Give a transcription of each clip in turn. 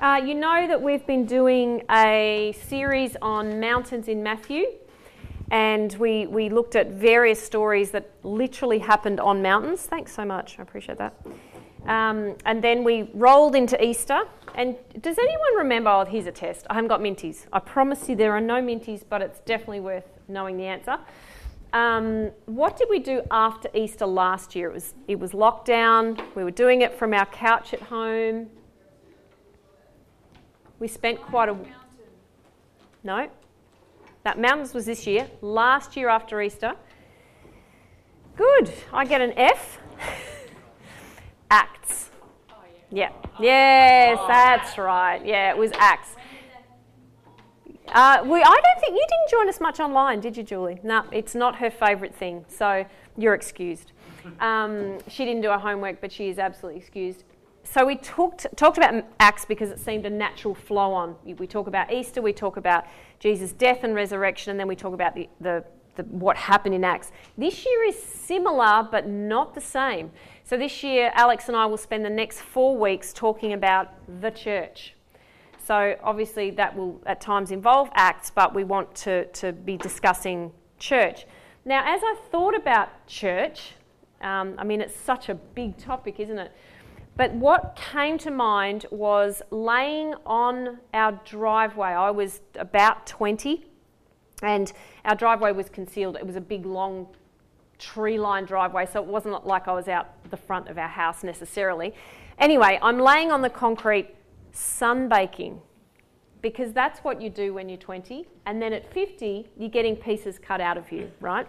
Uh, you know that we've been doing a series on mountains in Matthew, and we, we looked at various stories that literally happened on mountains. Thanks so much, I appreciate that. Um, and then we rolled into Easter. And does anyone remember? Oh, here's a test. I haven't got minties. I promise you there are no minties, but it's definitely worth knowing the answer. Um, what did we do after Easter last year? It was, it was lockdown. We were doing it from our couch at home. We spent quite a. No. That mountains was this year. Last year after Easter. Good. I get an F. Acts. Yeah. Yes, that's right. Yeah, it was Acts. Uh, we, I don't think you didn't join us much online, did you, Julie? No, it's not her favourite thing, so you're excused. Um, she didn't do her homework, but she is absolutely excused so we talked, talked about Acts because it seemed a natural flow on. We talk about Easter, we talk about Jesus' death and resurrection, and then we talk about the, the, the, what happened in Acts. This year is similar but not the same. So this year, Alex and I will spend the next four weeks talking about the church. So obviously, that will at times involve Acts, but we want to, to be discussing church. Now, as I thought about church, um, I mean, it's such a big topic, isn't it? But what came to mind was laying on our driveway. I was about 20 and our driveway was concealed. It was a big, long, tree lined driveway, so it wasn't like I was out the front of our house necessarily. Anyway, I'm laying on the concrete sunbaking because that's what you do when you're 20, and then at 50, you're getting pieces cut out of you, right?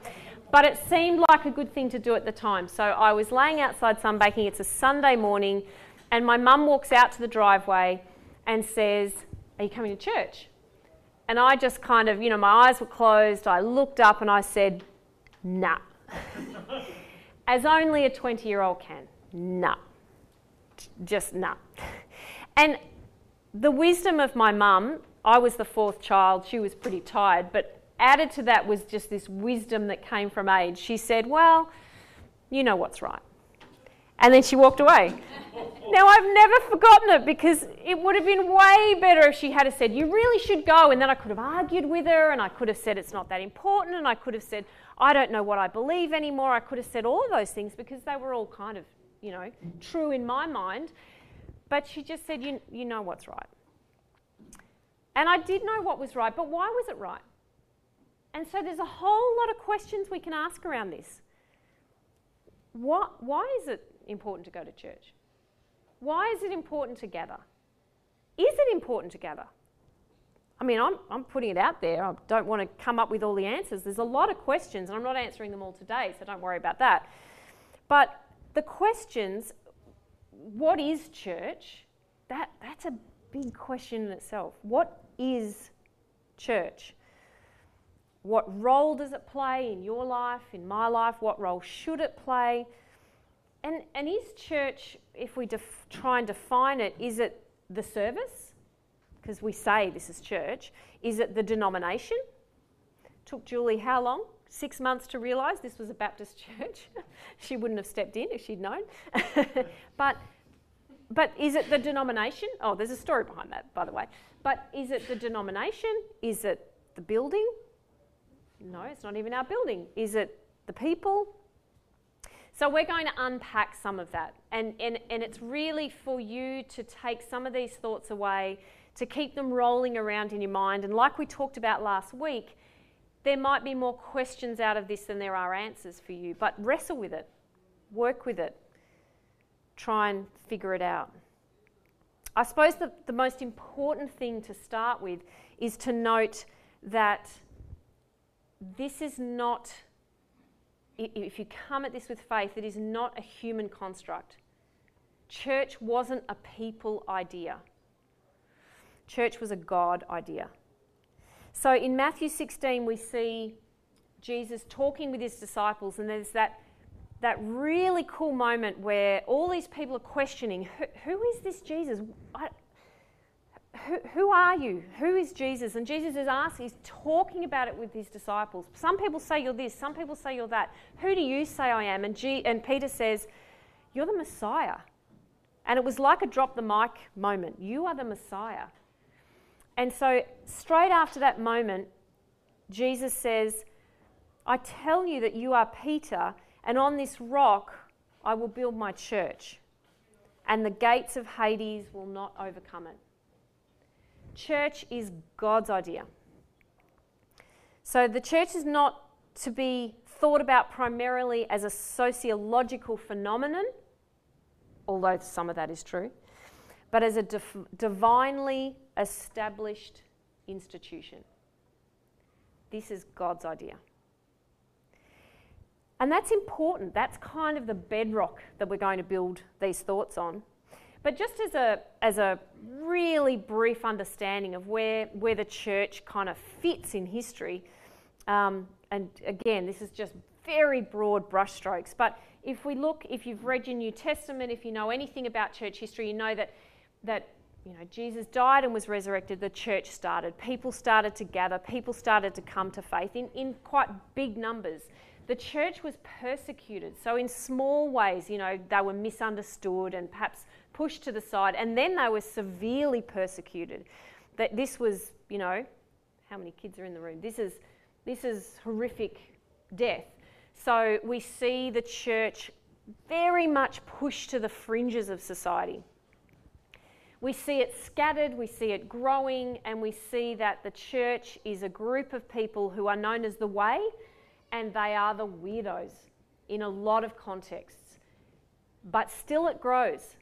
But it seemed like a good thing to do at the time. So I was laying outside sunbaking. It's a Sunday morning, and my mum walks out to the driveway and says, Are you coming to church? And I just kind of, you know, my eyes were closed. I looked up and I said, Nah. As only a 20 year old can. Nah. Just nah. And the wisdom of my mum, I was the fourth child, she was pretty tired, but added to that was just this wisdom that came from age. She said, Well, you know what's right. And then she walked away. now, I've never forgotten it because it would have been way better if she had said, You really should go. And then I could have argued with her and I could have said, It's not that important. And I could have said, I don't know what I believe anymore. I could have said all of those things because they were all kind of, you know, true in my mind. But she just said, You, you know what's right. And I did know what was right, but why was it right? And so there's a whole lot of questions we can ask around this. What, why is it important to go to church? Why is it important to gather? Is it important to gather? I mean, I'm, I'm putting it out there. I don't want to come up with all the answers. There's a lot of questions, and I'm not answering them all today, so don't worry about that. But the questions what is church? That, that's a big question in itself. What is church? What role does it play in your life, in my life? What role should it play? And, and is church, if we try and define it, is it the service? Because we say this is church. Is it the denomination? Took Julie how long? Six months to realise this was a Baptist church. she wouldn't have stepped in if she'd known. but, but is it the denomination? Oh, there's a story behind that, by the way. But is it the denomination? Is it the building? No, it's not even our building. Is it the people? So we're going to unpack some of that. And, and, and it's really for you to take some of these thoughts away, to keep them rolling around in your mind. And like we talked about last week, there might be more questions out of this than there are answers for you. But wrestle with it, work with it, try and figure it out. I suppose the, the most important thing to start with is to note that this is not, if you come at this with faith, it is not a human construct. Church wasn't a people idea, church was a God idea. So in Matthew 16, we see Jesus talking with his disciples, and there's that, that really cool moment where all these people are questioning who, who is this Jesus? I, who, are you? Who is Jesus? And Jesus is asking, he's talking about it with his disciples. Some people say you're this, some people say you're that. Who do you say I am? And, G, and Peter says, You're the Messiah. And it was like a drop the mic moment. You are the Messiah. And so, straight after that moment, Jesus says, I tell you that you are Peter, and on this rock I will build my church, and the gates of Hades will not overcome it. Church is God's idea. So the church is not to be thought about primarily as a sociological phenomenon, although some of that is true, but as a divinely established institution. This is God's idea. And that's important. That's kind of the bedrock that we're going to build these thoughts on. But just as a, as a really brief understanding of where, where the church kind of fits in history, um, and again, this is just very broad brushstrokes, but if we look, if you've read your New Testament, if you know anything about church history, you know that, that you know, Jesus died and was resurrected, the church started. People started to gather, people started to come to faith in, in quite big numbers. The church was persecuted. So, in small ways, you know, they were misunderstood and perhaps pushed to the side, and then they were severely persecuted. That this was, you know, how many kids are in the room? This is, this is horrific death. So, we see the church very much pushed to the fringes of society. We see it scattered, we see it growing, and we see that the church is a group of people who are known as the way, and they are the weirdos in a lot of contexts. But still, it grows.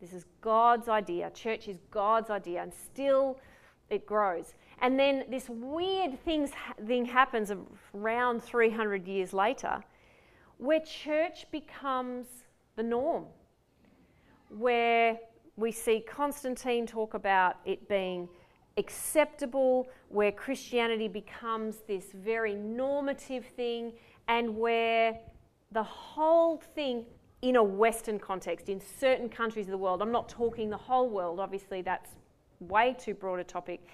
This is God's idea. Church is God's idea, and still it grows. And then this weird things, thing happens around 300 years later where church becomes the norm, where we see Constantine talk about it being acceptable, where Christianity becomes this very normative thing, and where the whole thing in a Western context, in certain countries of the world, I'm not talking the whole world, obviously, that's way too broad a topic,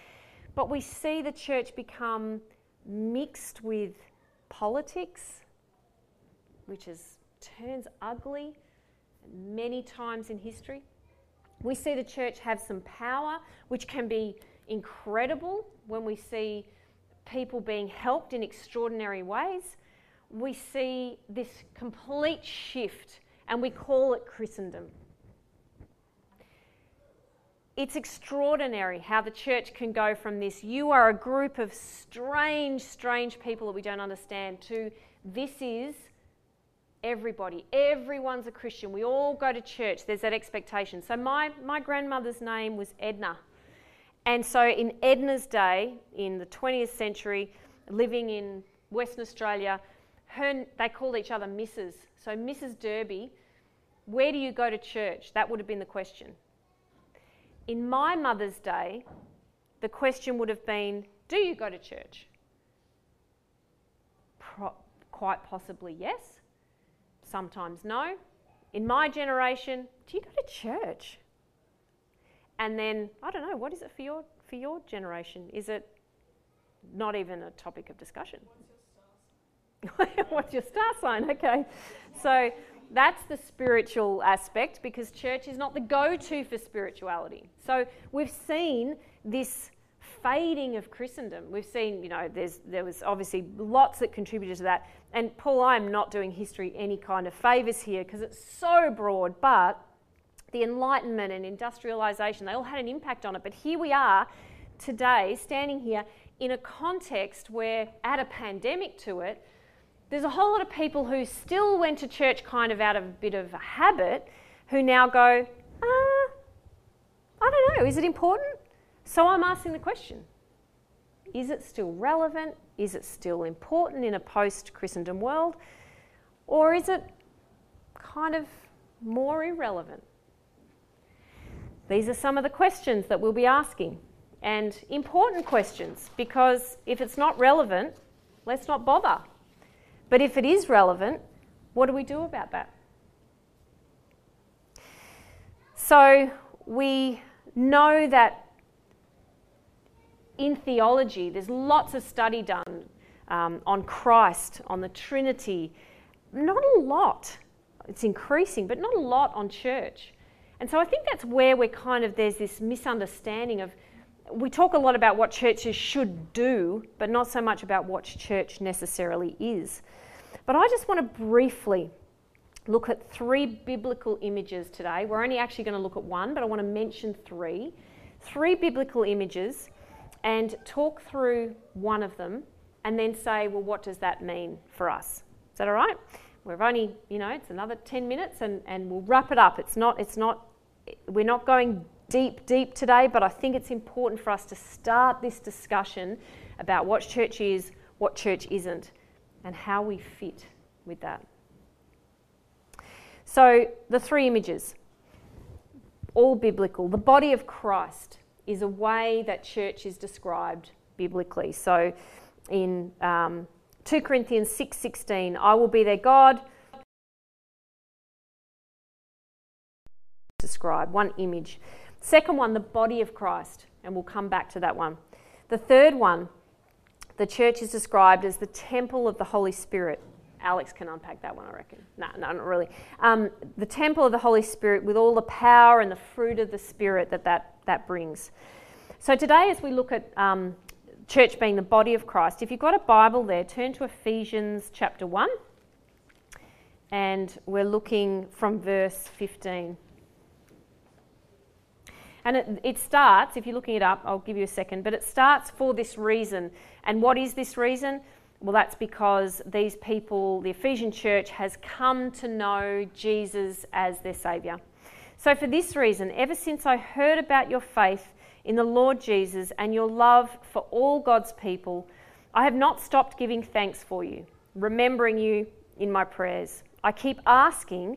but we see the church become mixed with politics, which is, turns ugly many times in history. We see the church have some power, which can be incredible when we see people being helped in extraordinary ways. We see this complete shift, and we call it Christendom. It's extraordinary how the church can go from this, you are a group of strange, strange people that we don't understand, to this is everybody. Everyone's a Christian. We all go to church. There's that expectation. So my, my grandmother's name was Edna. And so in Edna's day, in the 20th century, living in Western Australia, her, they called each other Mrs. So Mrs. Derby, where do you go to church? That would have been the question. In my mother's day, the question would have been, do you go to church? Pro- quite possibly yes sometimes no. In my generation, do you go to church? And then, I don't know, what is it for your, for your generation? Is it not even a topic of discussion? What's your star sign? Okay. So that's the spiritual aspect because church is not the go to for spirituality. So we've seen this fading of Christendom. We've seen, you know, there's, there was obviously lots that contributed to that. And Paul, I'm not doing history any kind of favours here because it's so broad, but the Enlightenment and industrialisation, they all had an impact on it. But here we are today, standing here in a context where, add a pandemic to it, there's a whole lot of people who still went to church kind of out of a bit of a habit who now go, ah, I don't know, is it important? So I'm asking the question is it still relevant? Is it still important in a post Christendom world? Or is it kind of more irrelevant? These are some of the questions that we'll be asking, and important questions because if it's not relevant, let's not bother. But if it is relevant, what do we do about that? So we know that in theology, there's lots of study done um, on Christ, on the Trinity. Not a lot. It's increasing, but not a lot on church. And so I think that's where we're kind of, there's this misunderstanding of, we talk a lot about what churches should do, but not so much about what church necessarily is. But I just want to briefly look at three biblical images today. We're only actually going to look at one, but I want to mention three. Three biblical images and talk through one of them and then say, well, what does that mean for us? Is that all right? We've only, you know, it's another 10 minutes and, and we'll wrap it up. It's not, it's not, we're not going deep, deep today, but I think it's important for us to start this discussion about what church is, what church isn't, and how we fit with that. So, the three images, all biblical. The body of Christ is a way that church is described biblically. So, in um, 2 Corinthians 6:16, I will be their God. Describe one image. Second one, the body of Christ, and we'll come back to that one. The third one, the church is described as the temple of the Holy Spirit. Alex can unpack that one, I reckon. No, no, not really. Um, the temple of the Holy Spirit with all the power and the fruit of the Spirit that that, that brings. So today, as we look at um, church being the body of Christ. If you've got a Bible there, turn to Ephesians chapter 1, and we're looking from verse 15. And it, it, starts, if you're looking it up, I'll give you a second, but it starts for this reason. And what is this reason? Well, that's because these people, the Ephesian church, has come to know Jesus as their Saviour. So, for this reason, ever since I heard about your faith in the Lord Jesus and your love for all God's people, I have not stopped giving thanks for you, remembering you in my prayers. I keep asking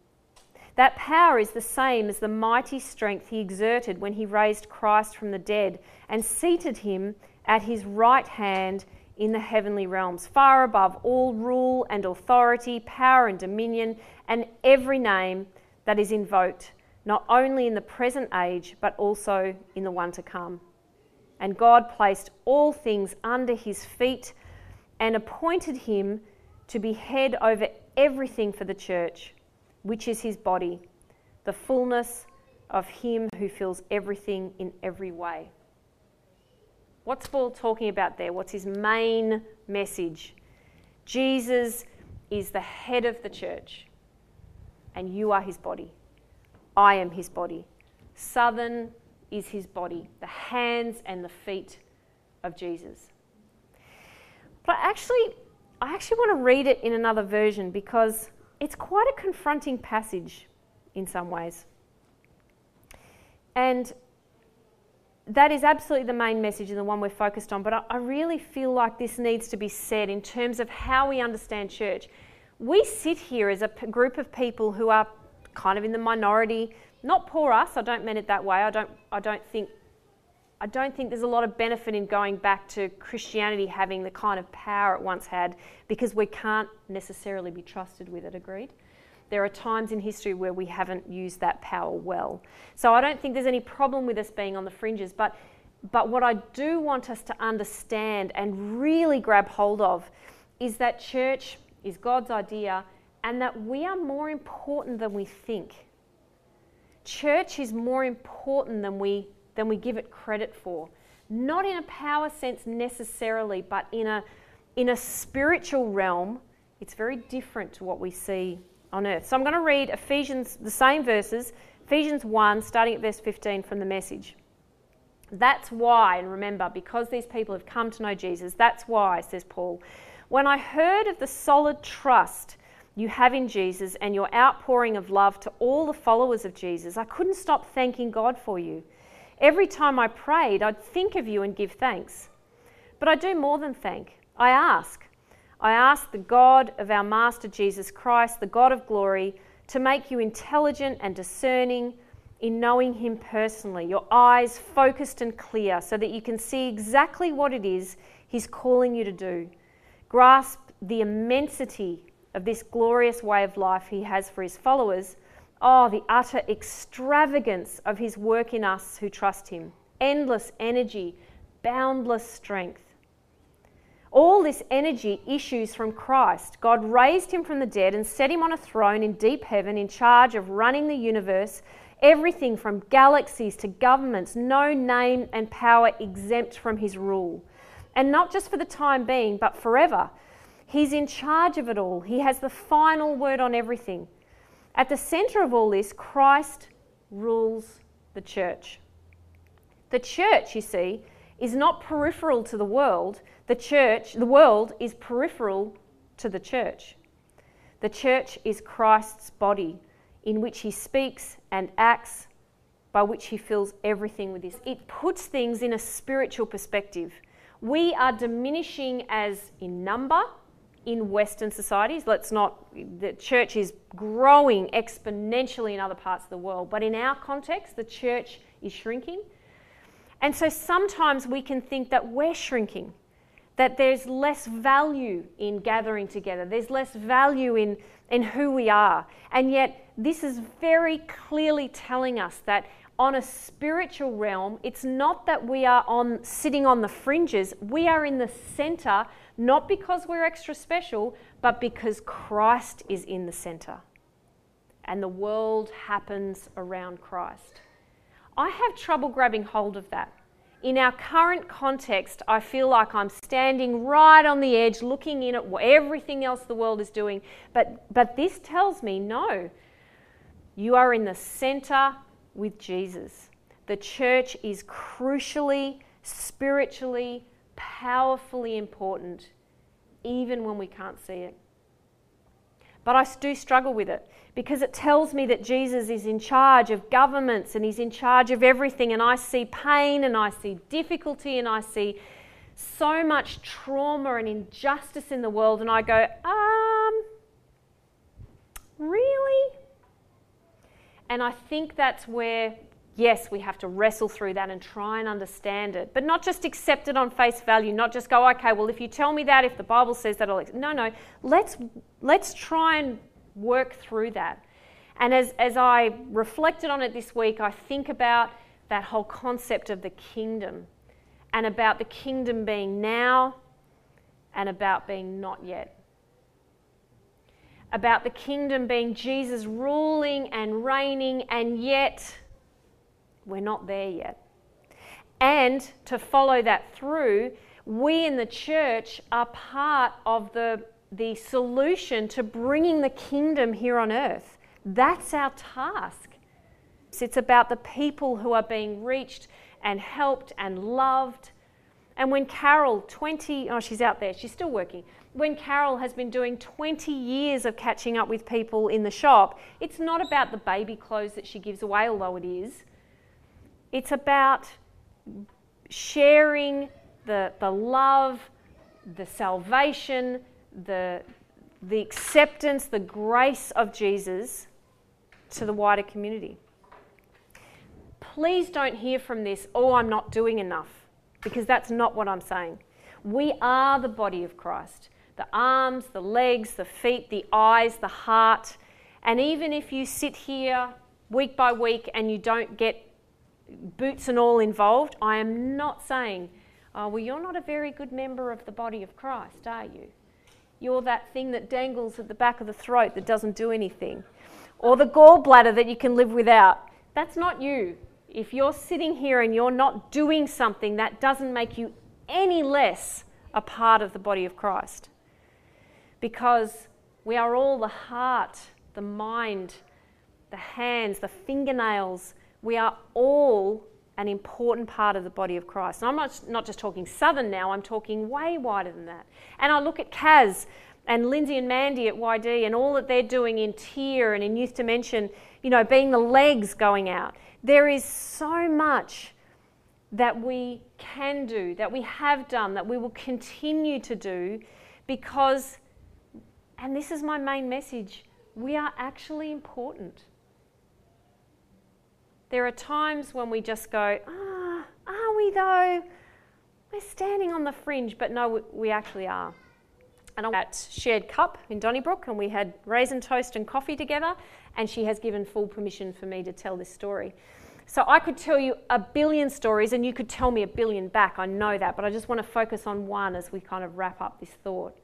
That power is the same as the mighty strength he exerted when he raised Christ from the dead and seated him at his right hand in the heavenly realms, far above all rule and authority, power and dominion, and every name that is invoked, not only in the present age, but also in the one to come. And God placed all things under his feet and appointed him to be head over everything for the church, which is his body, the fullness of him who fills everything in every way. What's Paul talking about there? What's his main message? Jesus is the head of the church, and you are his body. I am his body. Southern is his body, the hands and the feet of Jesus. But I actually, I actually want to read it in another version because it's quite a confronting passage in some ways. And that is absolutely the main message and the one we're focused on. But I, I, really feel like this needs to be said in terms of how we understand church. We sit here as a p- group of people who are kind of in the minority, not poor us. I don't mean it that way. I don't. I don't think. I don't think there's a lot of benefit in going back to Christianity having the kind of power it once had because we can't necessarily be trusted with it. Agreed. There are times in history where we haven't used that power well. So I don't think there's any problem with us being on the fringes, but but what I do want us to understand and really grab hold of is that church is God's idea and that we are more important than we think. Church is more important than we, than we give it credit for. Not in a power sense necessarily, but in a, in a spiritual realm, it's very different to what we see on earth. So I'm going to read Ephesians, the same verses, Ephesians 1, starting at verse 15 from the message. That's why, and remember, because these people have come to know Jesus, that's why, says Paul, when I heard of the solid trust you have in Jesus and your outpouring of love to all the followers of Jesus, I couldn't stop thanking God for you. Every time I prayed, I'd think of you and give thanks. But I do more than thank. I ask. I ask the God of our Master Jesus Christ, the God of glory, to make you intelligent and discerning in knowing Him personally, your eyes focused and clear, so that you can see exactly what it is He's calling you to do. Grasp the immensity of this glorious way of life He has for His followers. Oh, the utter extravagance of His work in us who trust Him. Endless energy, boundless strength. All this energy issues from Christ. God raised him from the dead and set him on a throne in deep heaven in charge of running the universe everything from galaxies to governments, no name and power exempt from his rule. And not just for the time being, but forever. He's in charge of it all, he has the final word on everything. At the center of all this, Christ rules the church. The church, you see, is not peripheral to the world. The church, the world is peripheral to the church. The church is Christ's body in which he speaks and acts, by which he fills everything with this. It puts things in a spiritual perspective. We are diminishing as in number in Western societies. Let's not, the church is growing exponentially in other parts of the world, but in our context, the church is shrinking. And so sometimes we can think that we're shrinking, that there's less value in gathering together, there's less value in, in who we are. And yet, this is very clearly telling us that on a spiritual realm, it's not that we are on sitting on the fringes, we are in the center, not because we're extra special, but because Christ is in the center. And the world happens around Christ. I have trouble grabbing hold of that. In our current context, I feel like I'm standing right on the edge looking in at everything else the world is doing. But, but this tells me no, you are in the center with Jesus. The church is crucially, spiritually, powerfully important, even when we can't see it. But I do struggle with it because it tells me that Jesus is in charge of governments and he's in charge of everything. And I see pain and I see difficulty and I see so much trauma and injustice in the world. And I go, um, really? And I think that's where, yes, we have to wrestle through that and try and understand it, but not just accept it on face value, not just go, okay, well, if you tell me that, if the Bible says that, I'll. No, no. Let's, let's try and work through that. And as, as I reflected on it this week, I think about that whole concept of the kingdom and about the kingdom being now and about being not yet about the kingdom being Jesus ruling and reigning, and yet we're not there yet. And to follow that through, we in the church are part of the, the solution to bringing the kingdom here on earth. That's our task. It's about the people who are being reached and helped and loved. And when Carol, 20, oh, she's out there, she's still working when Carol has been doing 20 years of catching up with people in the shop, it's not about the baby clothes that she gives away, although it is. It's about sharing the, the love, the salvation, the, the acceptance, the grace of Jesus to the wider community. Please don't hear from this, oh, I'm not doing enough, because that's not what I'm saying. We are the body of Christ the arms, the legs, the feet, the eyes, the heart. And even if you sit here week by week and you don't get boots and all involved, I am not saying, oh, well, you're not a very good member of the body of Christ, are you? You're that thing that dangles at the back of the throat that doesn't do anything, or the gallbladder that you can live without. That's not you. If you're sitting here and you're not doing something, that doesn't make you any less a part of the body of Christ because we are all the heart, the mind, the hands, the fingernails. We are all an important part of the body of Christ. And I'm not, not just talking southern now, I'm talking way wider than that. And I look at Kaz and Lindsay and Mandy at YD and all that they're doing in Tier and in Youth Dimension, you know, being the legs going out. There is so much that we can do, that we have done, that we will continue to do because and this is my main message we are actually important. There are times when we just go, ah, are we though? We're standing on the fringe, but no, we actually are. And I'm at Shared Cup in Donnybrook, and we had raisin toast and coffee together, and she has given full permission for me to tell this story. So I could tell you a billion stories, and you could tell me a billion back. I know that, but I just want to focus on one as we kind of wrap up this thought.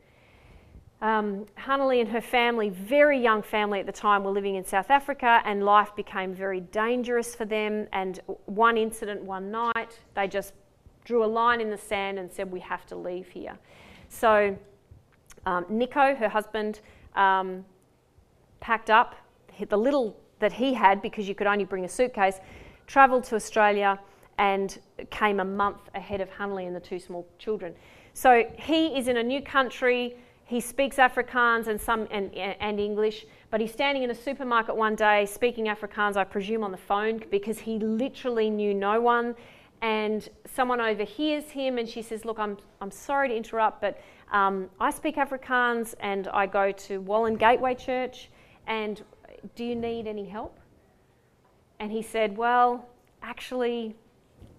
Um, Hanali and her family, very young family at the time, were living in South Africa, and life became very dangerous for them. And one incident one night, they just drew a line in the sand and said, We have to leave here. So um, Nico, her husband, um, packed up the little that he had because you could only bring a suitcase, travelled to Australia, and came a month ahead of Hanley and the two small children. So he is in a new country. He speaks Afrikaans and some and, and English, but he's standing in a supermarket one day speaking Afrikaans, I presume, on the phone because he literally knew no one and someone overhears him and she says, Look, I'm, I'm sorry to interrupt, but um, I speak Afrikaans and I go to Wallen Gateway Church, and do you need any help? And he said, Well, actually,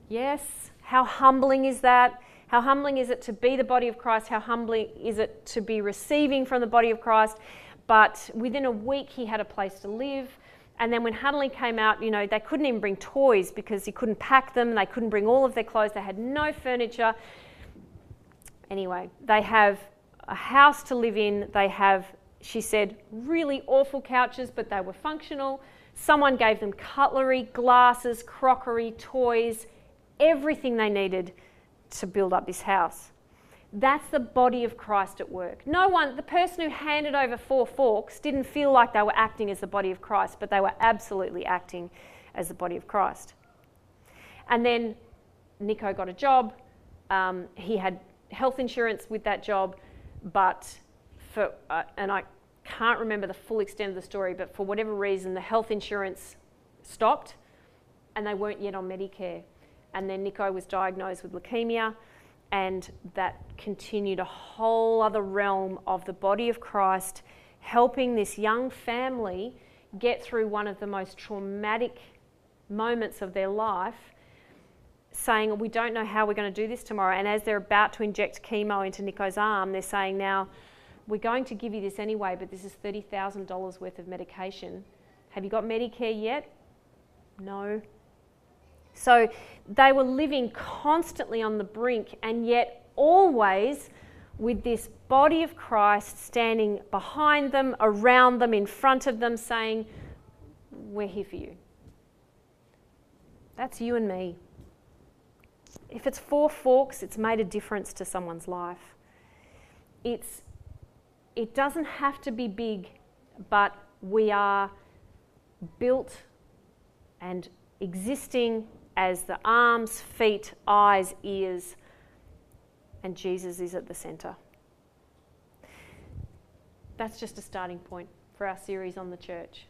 yes. How humbling is that? How humbling is it to be the body of Christ? How humbling is it to be receiving from the body of Christ? But within a week, he had a place to live. And then when Hanley came out, you know, they couldn't even bring toys because he couldn't pack them. They couldn't bring all of their clothes. They had no furniture. Anyway, they have a house to live in. They have, she said, really awful couches, but they were functional. Someone gave them cutlery, glasses, crockery, toys, everything they needed to build up this house. That's the body of Christ at work. No one, the person who handed over four forks didn't feel like they were acting as the body of Christ, but they were absolutely acting as the body of Christ. And then Nico got a job. Um, he had health insurance with that job, but for, uh, and I can't remember the full extent of the story, but for whatever reason, the health insurance stopped and they weren't yet on Medicare. And then Nico was diagnosed with leukemia and that continued a whole other realm of the body of Christ, helping this young family get through one of the most traumatic moments of their life, saying, We don't know how we're going to do this tomorrow. And as they're about to inject chemo into Nico's arm, they're saying, Now, we're going to give you this anyway, but this is $30,000 worth of medication. Have you got Medicare yet? No. So they were living constantly on the brink and yet always with this body of Christ standing behind them, around them, in front of them, saying, We're here for you. That's you and me. If it's four forks, it's made a difference to someone's life. It's, it doesn't have to be big, but we are built and existing as the arms, feet, eyes, ears, and Jesus is at the centre. That's just a starting point for our series on the church.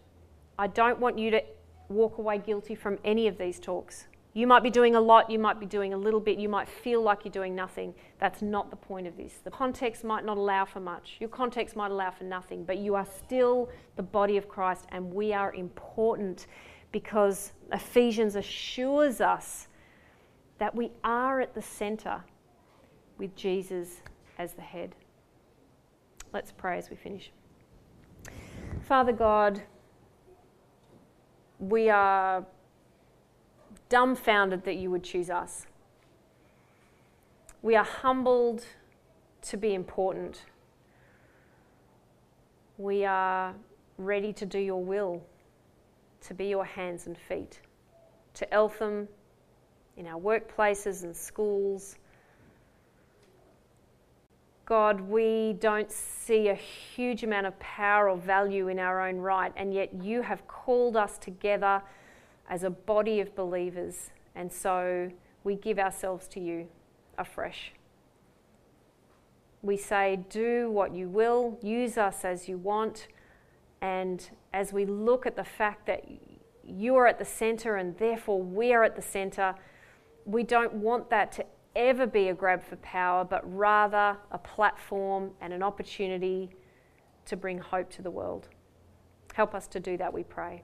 I don't want you to walk away guilty from any of these talks. You might be doing a lot, you might be doing a little bit, you might feel like you're doing nothing. That's not the point of this. The context might not allow for much, your context might allow for nothing, but you are still the body of Christ and we are important because Ephesians assures us that we are at the centre with Jesus as the head. Let's pray as we finish. Father God, we are dumbfounded that you would choose us. We are humbled to be important. We are ready to do your will to be your hands and feet, to Eltham, in our workplaces and schools. God, we don't see a huge amount of power or value in our own right, and yet you have called us together as a body of believers, and so we give ourselves to you afresh. We say, Do what you will, use us as you want, and as we look at the fact that you are at the center and therefore we are at the center, we don't want that to ever be a grab for power, but rather a platform and an opportunity to bring hope to the world. Help us to do that, we pray.